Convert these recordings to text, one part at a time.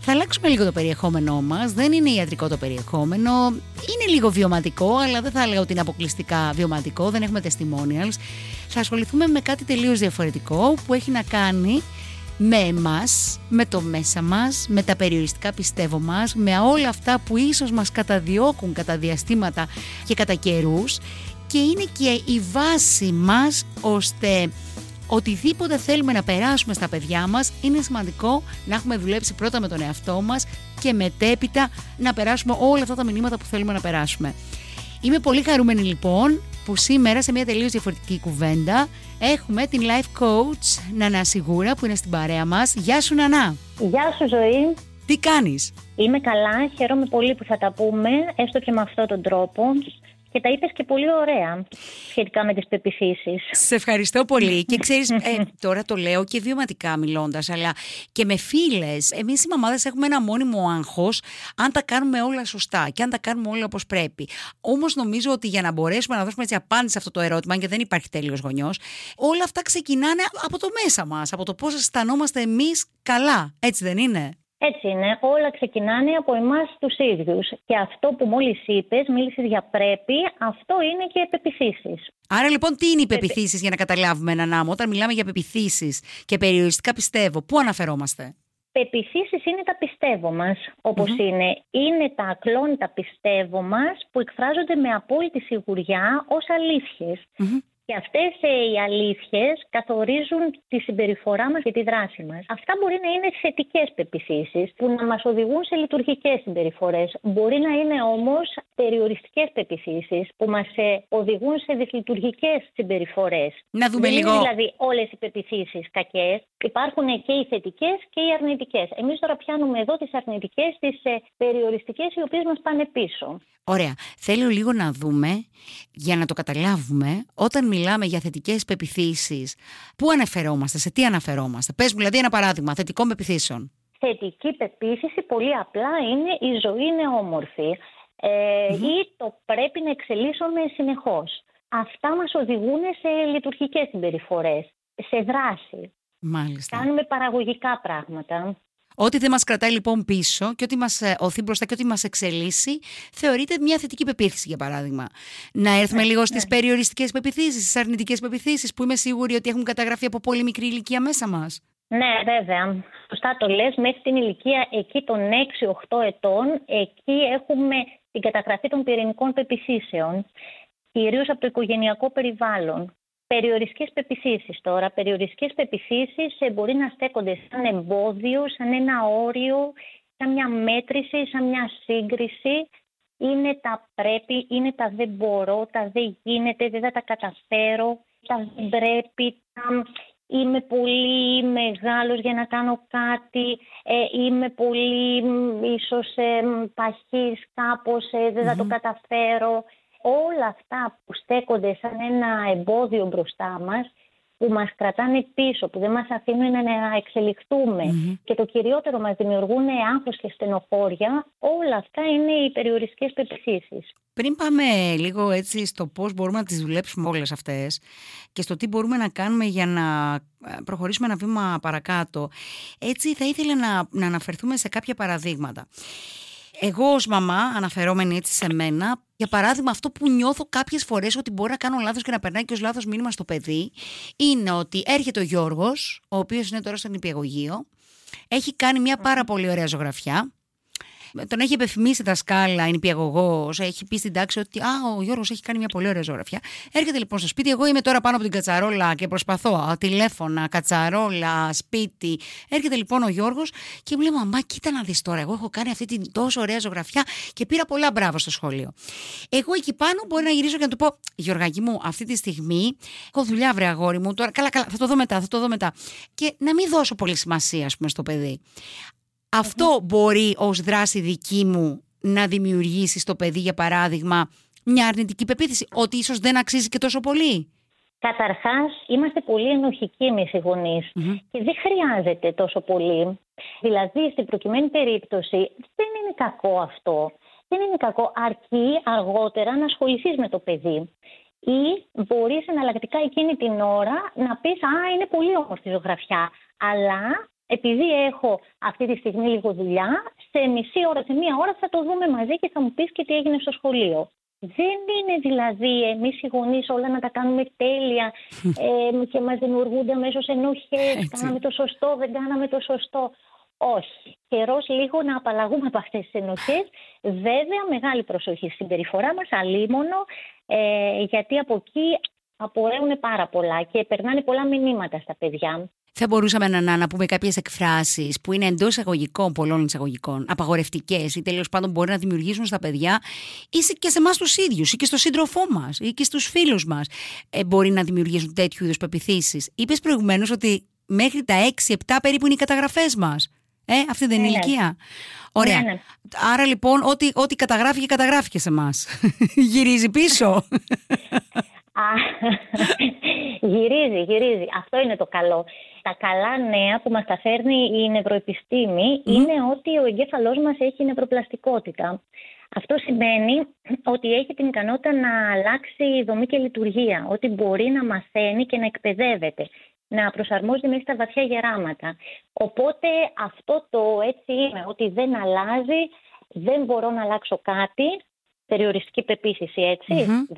θα αλλάξουμε λίγο το περιεχόμενό μας. Δεν είναι ιατρικό το περιεχόμενο. Είναι λίγο βιωματικό, αλλά δεν θα έλεγα ότι είναι αποκλειστικά βιωματικό. Δεν έχουμε testimonials. Θα ασχοληθούμε με κάτι τελείως διαφορετικό που έχει να κάνει με εμάς, με το μέσα μας, με τα περιοριστικά πιστεύω μας, με όλα αυτά που ίσως μας καταδιώκουν κατά διαστήματα και κατά καιρούς και είναι και η βάση μας ώστε οτιδήποτε θέλουμε να περάσουμε στα παιδιά μας είναι σημαντικό να έχουμε δουλέψει πρώτα με τον εαυτό μας και μετέπειτα να περάσουμε όλα αυτά τα μηνύματα που θέλουμε να περάσουμε. Είμαι πολύ χαρούμενη λοιπόν που σήμερα σε μια τελείως διαφορετική κουβέντα έχουμε την life coach Νανά Σιγούρα που είναι στην παρέα μας. Γεια σου Νανά! Γεια σου Ζωή! Τι κάνεις; Είμαι καλά, χαίρομαι πολύ που θα τα πούμε, έστω και με αυτόν τον τρόπο. Και τα είπες και πολύ ωραία σχετικά με τις πεπιθήσεις. Σε ευχαριστώ πολύ. και ξέρεις, ε, τώρα το λέω και βιωματικά μιλώντας, αλλά και με φίλες. Εμείς οι μαμάδες έχουμε ένα μόνιμο άγχος αν τα κάνουμε όλα σωστά και αν τα κάνουμε όλα όπως πρέπει. Όμως νομίζω ότι για να μπορέσουμε να δώσουμε έτσι απάντηση σε αυτό το ερώτημα, και δεν υπάρχει τέλειος γονιός, όλα αυτά ξεκινάνε από το μέσα μας, από το πώς αισθανόμαστε εμείς καλά. Έτσι δεν είναι; Έτσι είναι. Όλα ξεκινάνε από εμάς τους ίδιους. Και αυτό που μόλις είπες, μίλησες για πρέπει, αυτό είναι και πεπιθήσεις. Άρα λοιπόν, τι είναι οι πεπιθήσεις για να καταλάβουμε έναν άμμο, όταν μιλάμε για πεπιθήσεις και περιοριστικά πιστεύω, πού αναφερόμαστε; Πεπιθήσεις είναι τα πιστεύω μας, οπω είναι. Είναι τα ακλόνητα πιστεύω μας που εκφράζονται με απόλυτη σιγουριά ως αληθειε και αυτές ε, οι αλήθειες καθορίζουν τη συμπεριφορά μας και τη δράση μας. Αυτά μπορεί να είναι θετικές πεπιθήσεις που να μας οδηγούν σε λειτουργικές συμπεριφορές. Μπορεί να είναι όμως περιοριστικές πεπιθήσεις που μας ε, οδηγούν σε δυσλειτουργικές συμπεριφορές. Να δούμε Δεν λίγο. Είναι δηλαδή όλες οι πεπιθήσεις κακές. Υπάρχουν και οι θετικές και οι αρνητικές. Εμείς τώρα πιάνουμε εδώ τις αρνητικές, τις ε, περιοριστικές οι οποίες μας πάνε πίσω. Ωραία. Θέλω λίγο να δούμε, για να το καταλάβουμε, όταν μιλάμε για θετικές πεπιθήσεις, πού αναφερόμαστε, σε τι αναφερόμαστε. Πες μου, δηλαδή, ένα παράδειγμα θετικών πεπιθήσεων. Θετική πεποίθηση πολύ απλά είναι η ζωή είναι όμορφη ε, ή το πρέπει να εξελίσσουμε συνεχώς. Αυτά μας οδηγούν σε λειτουργικές συμπεριφορές, σε δράση. Μάλιστα. Κάνουμε παραγωγικά πράγματα. Ό,τι δεν μας κρατάει λοιπόν πίσω και ό,τι μας οθεί μπροστά και ό,τι μας εξελίσσει, θεωρείται μια θετική πεποίθηση, για παράδειγμα. Να έρθουμε Ναι, λίγο στις περιοριστικές πεπιθήσει, στις αρνητικές πεπιθήσει, που είμαι σίγουρη ότι έχουν καταγραφεί από πολύ μικρή ηλικία μέσα μας. Ναι, βέβαια. Σωστά το λες. Μέχρι την ηλικία εκεί των 6-8 ετών, εκεί έχουμε την καταγραφή των πυρηνικών πεπιθήσεων, κυρίως από το οικογενειακό περιβάλλον. Περιοριστικές πεπιθήσεις τώρα. Περιοριστικές πεπιθήσεις ε, μπορεί να στέκονται σαν εμπόδιο, σαν ένα όριο, σαν μια μέτρηση, σαν μια σύγκριση. Είναι τα πρέπει, είναι τα δεν μπορώ, τα δεν γίνεται, δεν θα τα καταφέρω, τα δεν πρέπει, τα είμαι πολύ μεγάλος για να κάνω κάτι, ε, είμαι πολύ μ, ίσως ε, μ, παχής κάπως, ε, δεν θα το καταφέρω. Όλα αυτά που στέκονται σαν ένα εμπόδιο μπροστά μας, που μας κρατάνε πίσω, που δεν μας αφήνουν να εξελιχθουμε και το κυριότερο μας δημιουργούν άγχος και στενοχώρια, όλα αυτά είναι οι περιοριστικές πεπιθήσεις. Πριν πάμε λίγο έτσι στο πώς μπορούμε να τις δουλέψουμε όλες αυτές και στο τι μπορούμε να κάνουμε για να ε, προχωρήσουμε ένα βήμα παρακάτω, έτσι θα ήθελα να, να αναφερθούμε σε κάποια παραδείγματα. Εγώ ως μαμά, αναφερόμενη έτσι σε μένα, για παράδειγμα αυτό που νιώθω κάποιες φορές ότι μπορεί να κάνω λάθος και να περνάει και ως λάθος μήνυμα στο παιδί, είναι ότι έρχεται ο Γιώργος, ο οποίος είναι τώρα στο νηπιαγωγείο, έχει κάνει μια πάρα πολύ ωραία ζωγραφιά, τον έχει επεφημίσει δασκάλα, είναι νηπιαγωγό, έχει πει στην τάξη ότι Α, ο Γιώργος έχει κάνει μια πολύ ωραία ζωγραφιά. Έρχεται λοιπόν στο σπίτι, εγώ είμαι τώρα πάνω από την κατσαρόλα και προσπαθώ. α, Τηλέφωνα, κατσαρόλα, σπίτι. Έρχεται λοιπόν ο Γιώργος και μου λέει: Μαμά, κοίτα να δεις τώρα. Εγώ έχω κάνει αυτή την τόσο ωραία ζωγραφιά και πήρα πολλά μπράβο στο σχολείο. Εγώ εκεί πάνω μπορεί να γυρίσω και να του πω: Γιωργάκη μου, αυτή τη στιγμή έχω δουλειά, βρε αγόρι μου. Τώρα, καλά, καλά, θα το δω μετά, θα το δω μετά. Και να μην δώσω πολύ σημασία, ας πούμε, στο παιδί. Αυτό μπορεί ως δράση δική μου να δημιουργήσει στο παιδί, για παράδειγμα, μια αρνητική πεποίθηση, ότι ίσως δεν αξίζει και τόσο πολύ; Καταρχάς, είμαστε πολύ ενοχικοί εμείς οι γονεις και δεν χρειάζεται τόσο πολύ. Δηλαδή, στην προκειμένη περίπτωση, δεν είναι κακό αυτό. Δεν είναι κακό, αρκεί αργότερα να ασχοληθείς με το παιδί. Ή μπορείς εναλλακτικά εκείνη την ώρα να πεις «Α, είναι πολύ όμορφη ζωγραφιά, αλλά επειδή έχω αυτή τη στιγμή λίγο δουλειά, σε μισή ώρα, σε μία ώρα θα το δούμε μαζί και θα μου πεις και τι έγινε στο σχολείο». Δεν είναι δηλαδή εμείς οι γονείς όλα να τα κάνουμε τέλεια ε, και μας δημιουργούνται αμέσως ενοχές, κάναμε το σωστό, δεν κάναμε το σωστό. Όχι. Καιρός λίγο να απαλλαγούμε από αυτές τις ενοχές. Βέβαια, μεγάλη προσοχή στην συμπεριφορά μας, αλίμονο, ε, γιατί από εκεί απορρέουν πάρα πολλά και περνάνε πολλά μηνύματα στα παιδιά. Θα μπορούσαμε να, να, πούμε κάποιες εκφράσεις που είναι εντός εισαγωγικών, πολλών εισαγωγικών, απαγορευτικές ή τέλος πάντων μπορεί να δημιουργήσουν στα παιδιά ή και σε εμάς τους ίδιους ή και στο σύντροφό μας ή και στους φίλους μας. Ε, μπορεί να δημιουργήσουν τέτοιου είδους πεπιθήσεις. Είπες προηγουμένως ότι μέχρι τα 6-7 περίπου είναι οι καταγραφές μας. Ε, αυτή δεν είναι η ναι, ναι. ηλικία; Ωραία. Ναι, Άρα λοιπόν, ό,τι, ό,τι καταγράφηκε, καταγράφηκε σε εμάς. Γυρίζει πίσω. γυρίζει, γυρίζει. Αυτό είναι το καλό. Τα καλά νέα που μας τα φέρνει η νευροεπιστημη είναι ότι ο εγκέφαλός μας έχει νευροπλαστικότητα. Αυτό σημαίνει ότι έχει την ικανότητα να αλλάξει δομή και λειτουργία, ότι μπορεί να μαθαίνει και να εκπαιδεύεται, να προσαρμόζει μέσα στα βαθιά γεράματα. Οπότε αυτό το έτσι είναι, ότι δεν αλλάζει, δεν μπορώ να αλλάξω κάτι, περιοριστική πεποίθηση,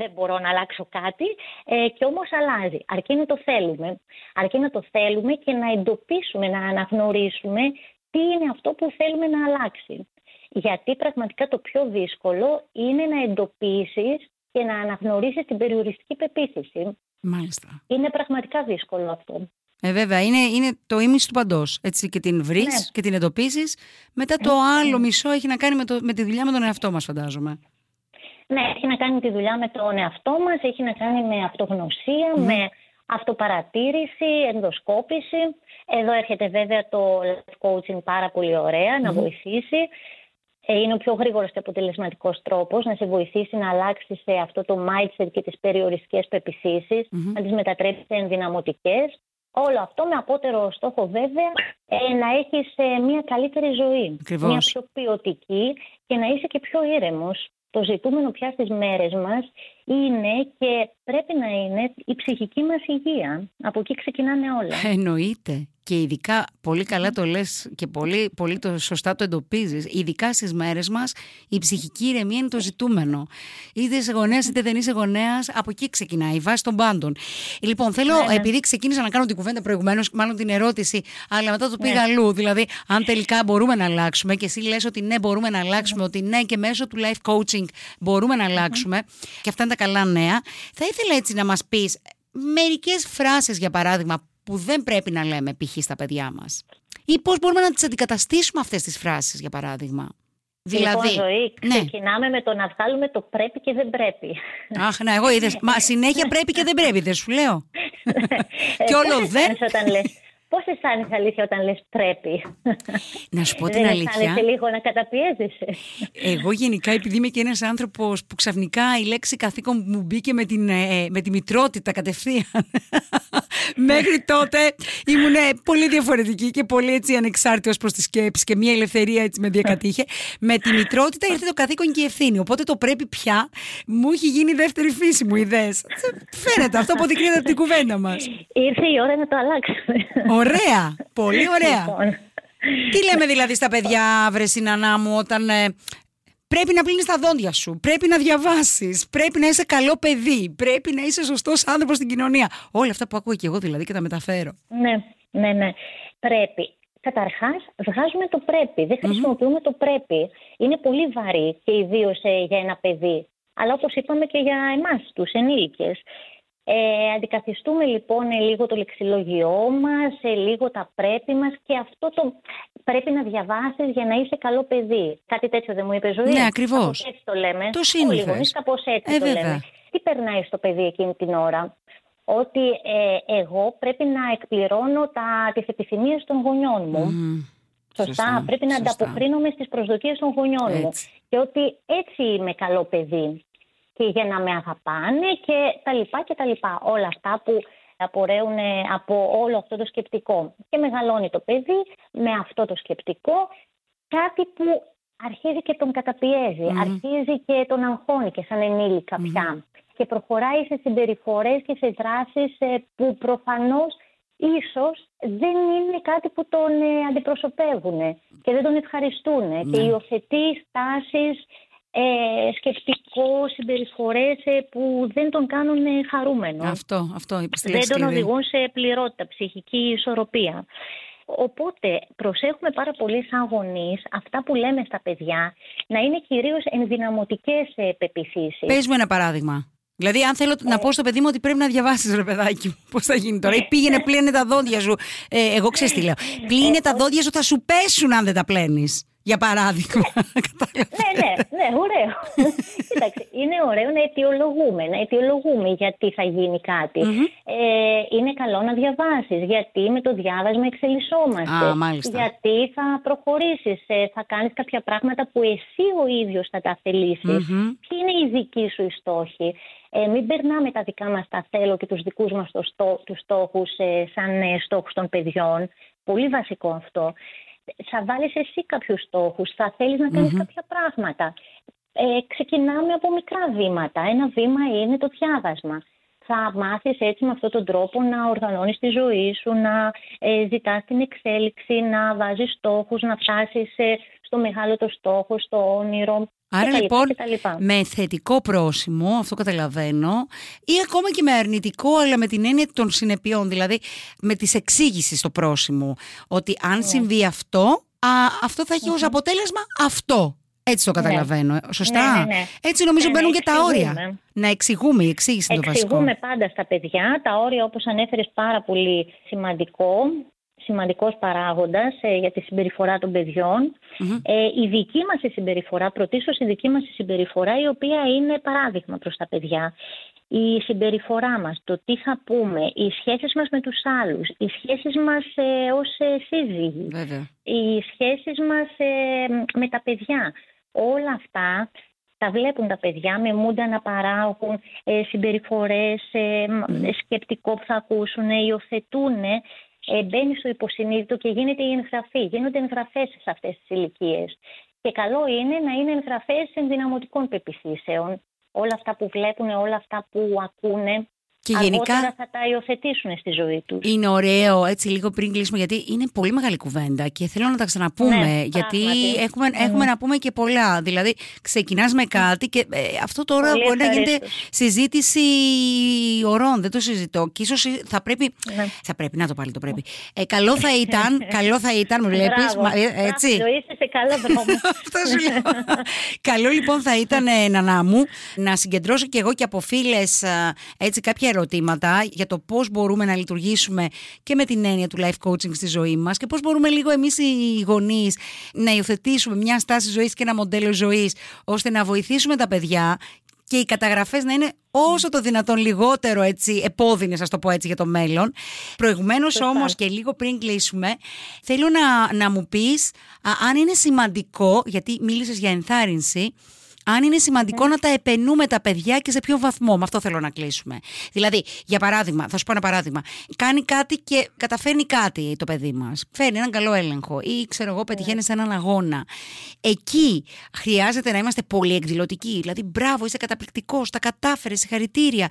Δεν μπορώ να αλλάξω κάτι ε, και όμως αλλάζει. Αρκεί να το θέλουμε. Αρκεί να το θέλουμε και να εντοπίσουμε, να αναγνωρίσουμε τι είναι αυτό που θέλουμε να αλλάξει. Γιατί πραγματικά το πιο δύσκολο είναι να εντοπίσεις και να αναγνωρίσεις την περιοριστική πεποίθηση. Μάλιστα. Είναι πραγματικά δύσκολο αυτό. Ε, βέβαια, είναι, είναι το ίμιση του παντός. Έτσι και την βρεις ναι. και την εντοπίσει. Μετά το άλλο μισό έχει να κάνει με, το, με τη δουλειά με τον εαυτό μας, φαντάζομαι. Ναι, έχει να κάνει τη δουλειά με τον εαυτό μας, έχει να κάνει με αυτογνωσία, με αυτοπαρατήρηση, ενδοσκόπηση. Εδώ έρχεται βέβαια το life coaching πάρα πολύ ωραία να βοηθήσει. Ε, είναι ο πιο γρήγορος και αποτελεσματικός τρόπος να σε βοηθήσει να αλλάξεις σε αυτό το mindset και τις περιοριστικές πεπιθήσεις, να τις μετατρέψεις σε ενδυναμωτικές. Όλο αυτό με απότερο στόχο βέβαια ε, να έχεις ε, μια καλύτερη ζωή, μια πιο ποιοτική και να είσαι και πιο ήρεμος το ζητούμενο πια στις μέρες μας είναι και πρέπει να είναι η ψυχική μας υγεία. Από εκεί ξεκινάνε όλα. Εννοείται. Και ειδικά, πολύ καλά το λες και πολύ, πολύ το σωστά το εντοπίζεις, ειδικά στις μέρες μας η ψυχική ηρεμία είναι το ζητούμενο. Είτε είσαι γονέας είτε δεν είσαι γονέας, από εκεί ξεκινάει η βάση των πάντων. Λοιπόν, θέλω, ναι, ναι. επειδή ξεκίνησα να κάνω την κουβέντα προηγουμένως, μάλλον την ερώτηση, αλλά μετά το πήγα ναι. αλλού, δηλαδή αν τελικά μπορούμε να αλλάξουμε και εσύ λες ότι ναι μπορούμε να αλλάξουμε, ότι ναι και μέσω του life coaching μπορούμε να αλλάξουμε και αυτά είναι τα καλά νέα, θα ήθελα έτσι να μας πεις μερικές φράσεις για παράδειγμα που δεν πρέπει να λέμε π.χ. στα παιδιά μας. Ή πώς μπορούμε να τις αντικαταστήσουμε αυτές τις φράσεις για παράδειγμα. Δηλαδή, λοιπόν, ζωή, ναι. ξεκινάμε με το να βγάλουμε το πρέπει και δεν πρέπει. Αχ, ναι, εγώ είδες, μα συνέχεια πρέπει και δεν πρέπει, δεν σου λέω. και όλο δεν... Όταν λες, Πώς αισθάνεσαι αλήθεια όταν λες πρέπει; Να σου πω την αλήθεια. Δεν αισθάνεσαι λίγο να καταπιέζεσαι. Εγώ γενικά, επειδή είμαι και ένας άνθρωπος που ξαφνικά η λέξη καθήκον μου μπήκε με, την, ε, με τη μητρότητα κατευθείαν. Μέχρι τότε ήμουν πολύ διαφορετική και πολύ έτσι ανεξάρτητη ω προς τη σκέψη και μια ελευθερία έτσι με διακατήχε. με τη μητρότητα ήρθε το καθήκον και η ευθύνη. Οπότε το πρέπει πια μου έχει γίνει δεύτερη φύση μου ιδέες. Φαίνεται αυτό αποδεικνύεται από την κουβέντα μας. Ήρθε η ώρα να το αλλάξουμε. Ωραία, πολύ ωραία. Λοιπόν. Τι λέμε δηλαδή στα παιδιά, βρε συνανά μου, όταν ε, πρέπει να πλύνεις τα δόντια σου, πρέπει να διαβάσεις, πρέπει να είσαι καλό παιδί, πρέπει να είσαι σωστός άνθρωπος στην κοινωνία. Όλα αυτά που ακούω και εγώ δηλαδή και τα μεταφέρω. Ναι, ναι, ναι. Πρέπει. Καταρχάς, βγάζουμε το πρέπει. Δεν χρησιμοποιούμε το πρέπει. Είναι πολύ βαρύ και ιδίως ε, για ένα παιδί. Αλλά όπως είπαμε και για εμάς, τους ενήλικες. Ε, αντικαθιστούμε λοιπόν λίγο το λεξιλόγιό μας, λίγο τα πρέπει μας και αυτό το πρέπει να διαβάσεις για να είσαι καλό παιδί. Κάτι τέτοιο δεν μου είπε ζωή; Ναι, ακριβώς. Κάπως έτσι το λέμε. Το σύνηθες. Όλοι κάπως έτσι ε, το λέμε. Τι περνάει στο παιδί εκείνη την ώρα; Ότι ε, εγώ πρέπει να εκπληρώνω τα, τις επιθυμίες των γονιών μου. Σωστά. Πρέπει να ανταποκρίνομαι στις προσδοκίες των γονιών μου. Και ότι έτσι είμαι καλό παιδί. Και για να με αγαπάνε και τα λοιπά και τα λοιπά. Όλα αυτά που απορρέουν από όλο αυτό το σκεπτικό. Και μεγαλώνει το παιδί με αυτό το σκεπτικό, κάτι που αρχίζει και τον καταπιεζει αρχίζει και τον αγχώνει και σαν ενήλικα πια. Και προχωράει σε συμπεριφορές και σε δράσεις ε, που προφανώς ίσως δεν είναι κάτι που τον ε, αντιπροσωπεύουν και δεν τον ευχαριστούν ναι. και υιοθετεί στάσεις ε, σκεπτικό, συμπεριφορές ε, που δεν τον κάνουν χαρούμενο. Αυτό, αυτό Δεν τον οδηγούν σε πληρότητα, ψυχική ισορροπία. Οπότε προσέχουμε πάρα πολύ σαν γονείς αυτά που λέμε στα παιδιά να είναι κυρίως ενδυναμωτικές πεπιθήσεις. Πες μου ένα παράδειγμα. Δηλαδή, αν θέλω να πω στο παιδί μου ότι πρέπει να διαβάσεις, ρε παιδάκι μου, πώς θα γίνει τώρα. Ή πήγαινε, πλύνε τα δόντια σου. Ε, εγώ ξέρω τι λέω. Πλύνε τα δόντια σου, θα σου πέσουν αν δεν τα πλένεις. Για παράδειγμα. ναι, ναι, ναι, ωραίο. Κοίταξε, είναι ωραίο να αιτιολογούμε, να αιτιολογούμε γιατί θα γίνει Ε, είναι καλό να διαβάσεις, γιατί με το διάβασμα εξελισσόμαστε. Α, γιατί θα προχωρήσεις, ε, θα κάνεις κάποια πράγματα που εσύ ο ίδιος θα τα θελήσεις. Mm-hmm. Ποιοι είναι οι δικοί σου οι στόχοι; Ε, μην περνάμε τα δικά μας τα θέλω και τους δικούς μας τους στόχους ε, σαν ε, στόχους των παιδιών. Πολύ βασικό αυτό θα βάλεις εσύ κάποιους στόχους, θα θέλεις να κανεις κάποια πράγματα. Ε, ξεκινάμε από μικρά βήματα. Ένα βήμα είναι το διάβασμα. Θα μάθεις έτσι με αυτόν τον τρόπο να οργανώνεις τη ζωή σου, να ε, ζητάς την εξέλιξη, να βάζεις στόχους, να φτάσεις ε, στο μεγάλο το στόχο, στο όνειρο. Άρα λοιπόν με θετικό πρόσημο, αυτό καταλαβαίνω, ή ακόμα και με αρνητικό, αλλά με την έννοια των συνεπειών, δηλαδή με τις εξήγηση στο πρόσημο, ότι αν ναι. συμβεί αυτό, α, αυτό θα εχει ως αποτέλεσμα αυτό. Έτσι το ναι. καταλαβαίνω. Ε, σωστά. Ναι, ναι, Έτσι νομίζω μπαίνουν και τα όρια. Να εξηγούμε, η εξήγηση είναι το βασικό. Εξηγούμε πάντα στα παιδιά. Τα όρια, όπως ανέφερες, πάρα πολύ σημαντικό σημαντικός παράγοντας ε, για τη συμπεριφορά των παιδιων Ε, η δική μας η συμπεριφορά, πρωτίστως η δική μας η συμπεριφορά, η οποία είναι παράδειγμα προς τα παιδιά. Η συμπεριφορά μας, το τι θα πούμε, οι σχέσεις μας με τους άλλους, οι σχέσεις μας ε, ως ε, σύζυγοι, οι σχέσεις μας ε, με τα παιδιά. Όλα αυτά τα βλέπουν τα παιδιά, με μούντα να παράγουν ε, συμπεριφορές, ε, σκεπτικό που θα ακούσουν, υιοθετούν ε, μπαίνει στο υποσυνείδητο και γίνεται η εγγραφή. Γίνονται εγγραφές σε αυτές τις ηλικίες. Και καλό είναι να είναι εγγραφές ενδυναμωτικών πεπιθήσεων. Όλα αυτά που βλέπουν, όλα αυτά που ακούνε, και γενικά θα τα υιοθετήσουν στη ζωή τους. Είναι ωραίο, έτσι λίγο πριν κλείσουμε, γιατί είναι πολύ μεγάλη κουβέντα και θέλω να τα ξαναπούμε. Ναι, γιατί έχουμε, έχουμε να πούμε και πολλά. Δηλαδή, ξεκινάς με κάτι και ε, αυτό τώρα πολύ μπορεί να γίνεται συζήτηση ωρών. Δεν το συζητώ. Και ίσως θα πρέπει. Ναι. Θα πρέπει, να το πάλι το πρέπει. Ε, καλό θα ήταν, καλό θα ήταν, με βλέπει. Ε, έτσι. Είσαι σε καλό δρόμο. αυτό σου λέω. καλό λοιπόν θα ήταν, Νανά μου, να συγκεντρώσω κι εγώ και από φίλες έτσι κάποια ερωτήματα για το πώς μπορούμε να λειτουργήσουμε και με την έννοια του life coaching στη ζωή μας και πώς μπορούμε λίγο εμείς οι γονείς να υιοθετήσουμε μια στάση ζωής και ένα μοντέλο ζωής ώστε να βοηθήσουμε τα παιδιά και οι καταγραφές να είναι όσο το δυνατόν λιγότερο έτσι επώδυνες, ας το πω έτσι, για το μέλλον. Προηγουμένως όμως και λίγο πριν κλείσουμε, θέλω να, να μου πεις αν είναι σημαντικό, γιατί μίλησες για ενθάρρυνση, αν είναι σημαντικό να τα επενούμε τα παιδιά και σε ποιο βαθμό. Με αυτό θέλω να κλείσουμε. Δηλαδή, για παράδειγμα, θα σου πω ένα παράδειγμα. Κάνει κάτι και καταφέρνει κάτι το παιδί μας. Φέρνει έναν καλό έλεγχο ή ξέρω εγώ, πετυχαίνει σε έναν αγώνα. Εκεί χρειάζεται να είμαστε πολύ εκδηλωτικοί. Δηλαδή, μπράβο, είσαι καταπληκτικός, τα κατάφερες, συγχαρητήρια.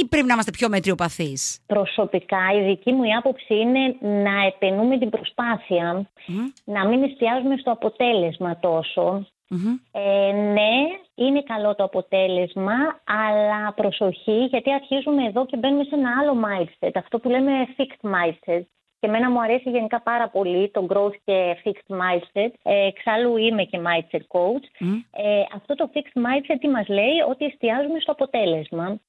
Ή πρέπει να είμαστε πιο μετριοπαθείς; Προσωπικά, η δική μου άποψη είναι να επενούμε την προσπάθεια, να μην εστιάζουμε στο αποτέλεσμα τόσο ε, ναι, είναι καλό το αποτέλεσμα, αλλά προσοχή γιατί αρχίζουμε εδώ και μπαίνουμε σε ένα άλλο mindset, αυτό που λέμε fixed mindset. Και εμένα μου αρέσει γενικά πάρα πολύ το growth και fixed mindset. Ε, εξάλλου είμαι και mindset coach. Ε, αυτό το fixed mindset τι μας λέει; Ότι εστιάζουμε στο αποτέλεσμα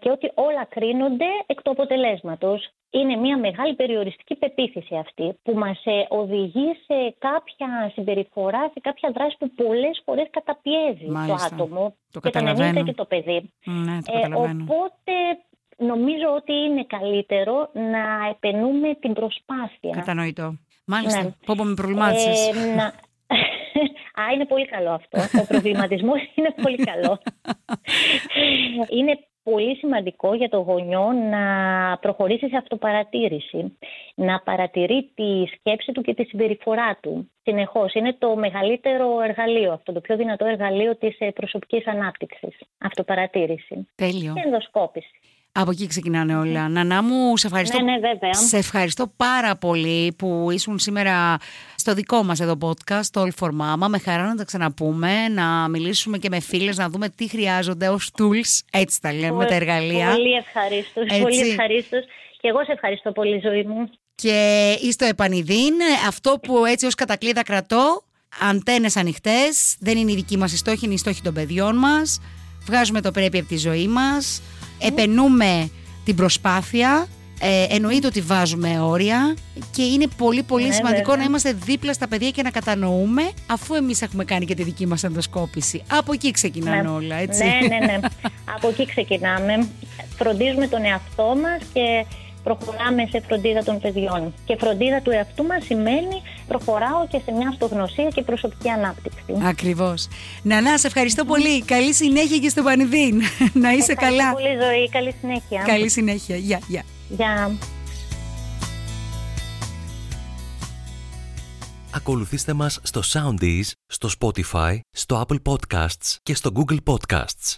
και ότι όλα κρίνονται εκ του αποτελέσματος. Είναι μια μεγάλη περιοριστική πεποίθηση αυτή που μας ε, οδηγεί σε κάποια συμπεριφορά, σε κάποια δράση που πολλές φορές καταπιέζει το άτομο το και τον και το παιδί. Ναι, το ε, οπότε νομίζω ότι είναι καλύτερο να επενούμε την προσπάθεια. Κατανοητό. Μάλιστα. Ναι. Πω, πω με προβλημάτισες. Ε, να... Α, είναι πολύ καλό αυτό. Ο προβληματισμός είναι πολύ καλό. είναι πολύ σημαντικό για το γονιό να προχωρήσει σε αυτοπαρατήρηση. Να παρατηρεί τη σκέψη του και τη συμπεριφορά του. Συνεχώς. Είναι το μεγαλύτερο εργαλείο αυτό, το πιο δυνατό εργαλείο της ε, προσωπικής ανάπτυξης. Αυτοπαρατήρηση. Τέλειο. Και ενδοσκόπηση. Από εκεί ξεκινάνε όλα. Νανά μου, σε ευχαριστώ, ναι, ναι, βέβαια. σε ευχαριστώ πάρα πολύ που ήσουν σήμερα στο δικό μας εδώ podcast, το All for Mama. Με χαρά να τα ξαναπούμε, να μιλήσουμε και με φίλες, να δούμε τι χρειάζονται ως tools, έτσι τα λέμε, με τα εργαλεία. Πολύ ευχαρίστως. πολύ ευχαρίστως. Και εγώ σε ευχαριστώ πολύ, ζωή μου. Και στο επανειδήν, αυτό που έτσι ως κατακλείδα κρατώ, αντένες ανοιχτές, δεν είναι η δική μας η στόχη, είναι η στόχη των παιδιών μας. Βγάζουμε το πρέπει από τη ζωή μας επενούμε την προσπάθεια, ε, εννοείται ότι βάζουμε όρια και είναι πολύ πολύ ναι, σημαντικό να είμαστε δίπλα στα παιδιά και να κατανοούμε αφού εμείς έχουμε κάνει και τη δική μας ενδοσκόπηση. Από εκεί ξεκινάνε ναι. όλα, έτσι. Ναι, ναι, ναι. Από εκεί ξεκινάμε. Φροντίζουμε τον εαυτό μας και προχωράμε σε φροντίδα των παιδιών. Και φροντίδα του εαυτού μας σημαίνει προχωράω και σε μια αυτογνωσία και προσωπική ανάπτυξη. Ακριβώς. Νανά, σε ευχαριστώ πολύ. Καλή συνέχεια και στο Πανιδίν. Να είσαι καλά. Ευχαριστώ πολύ ζωή. Καλή συνέχεια. Καλή συνέχεια. Γεια, γεια. Γεια. Ακολουθήστε μας στο Soundees, στο Spotify, στο Apple Podcasts και στο Google Podcasts.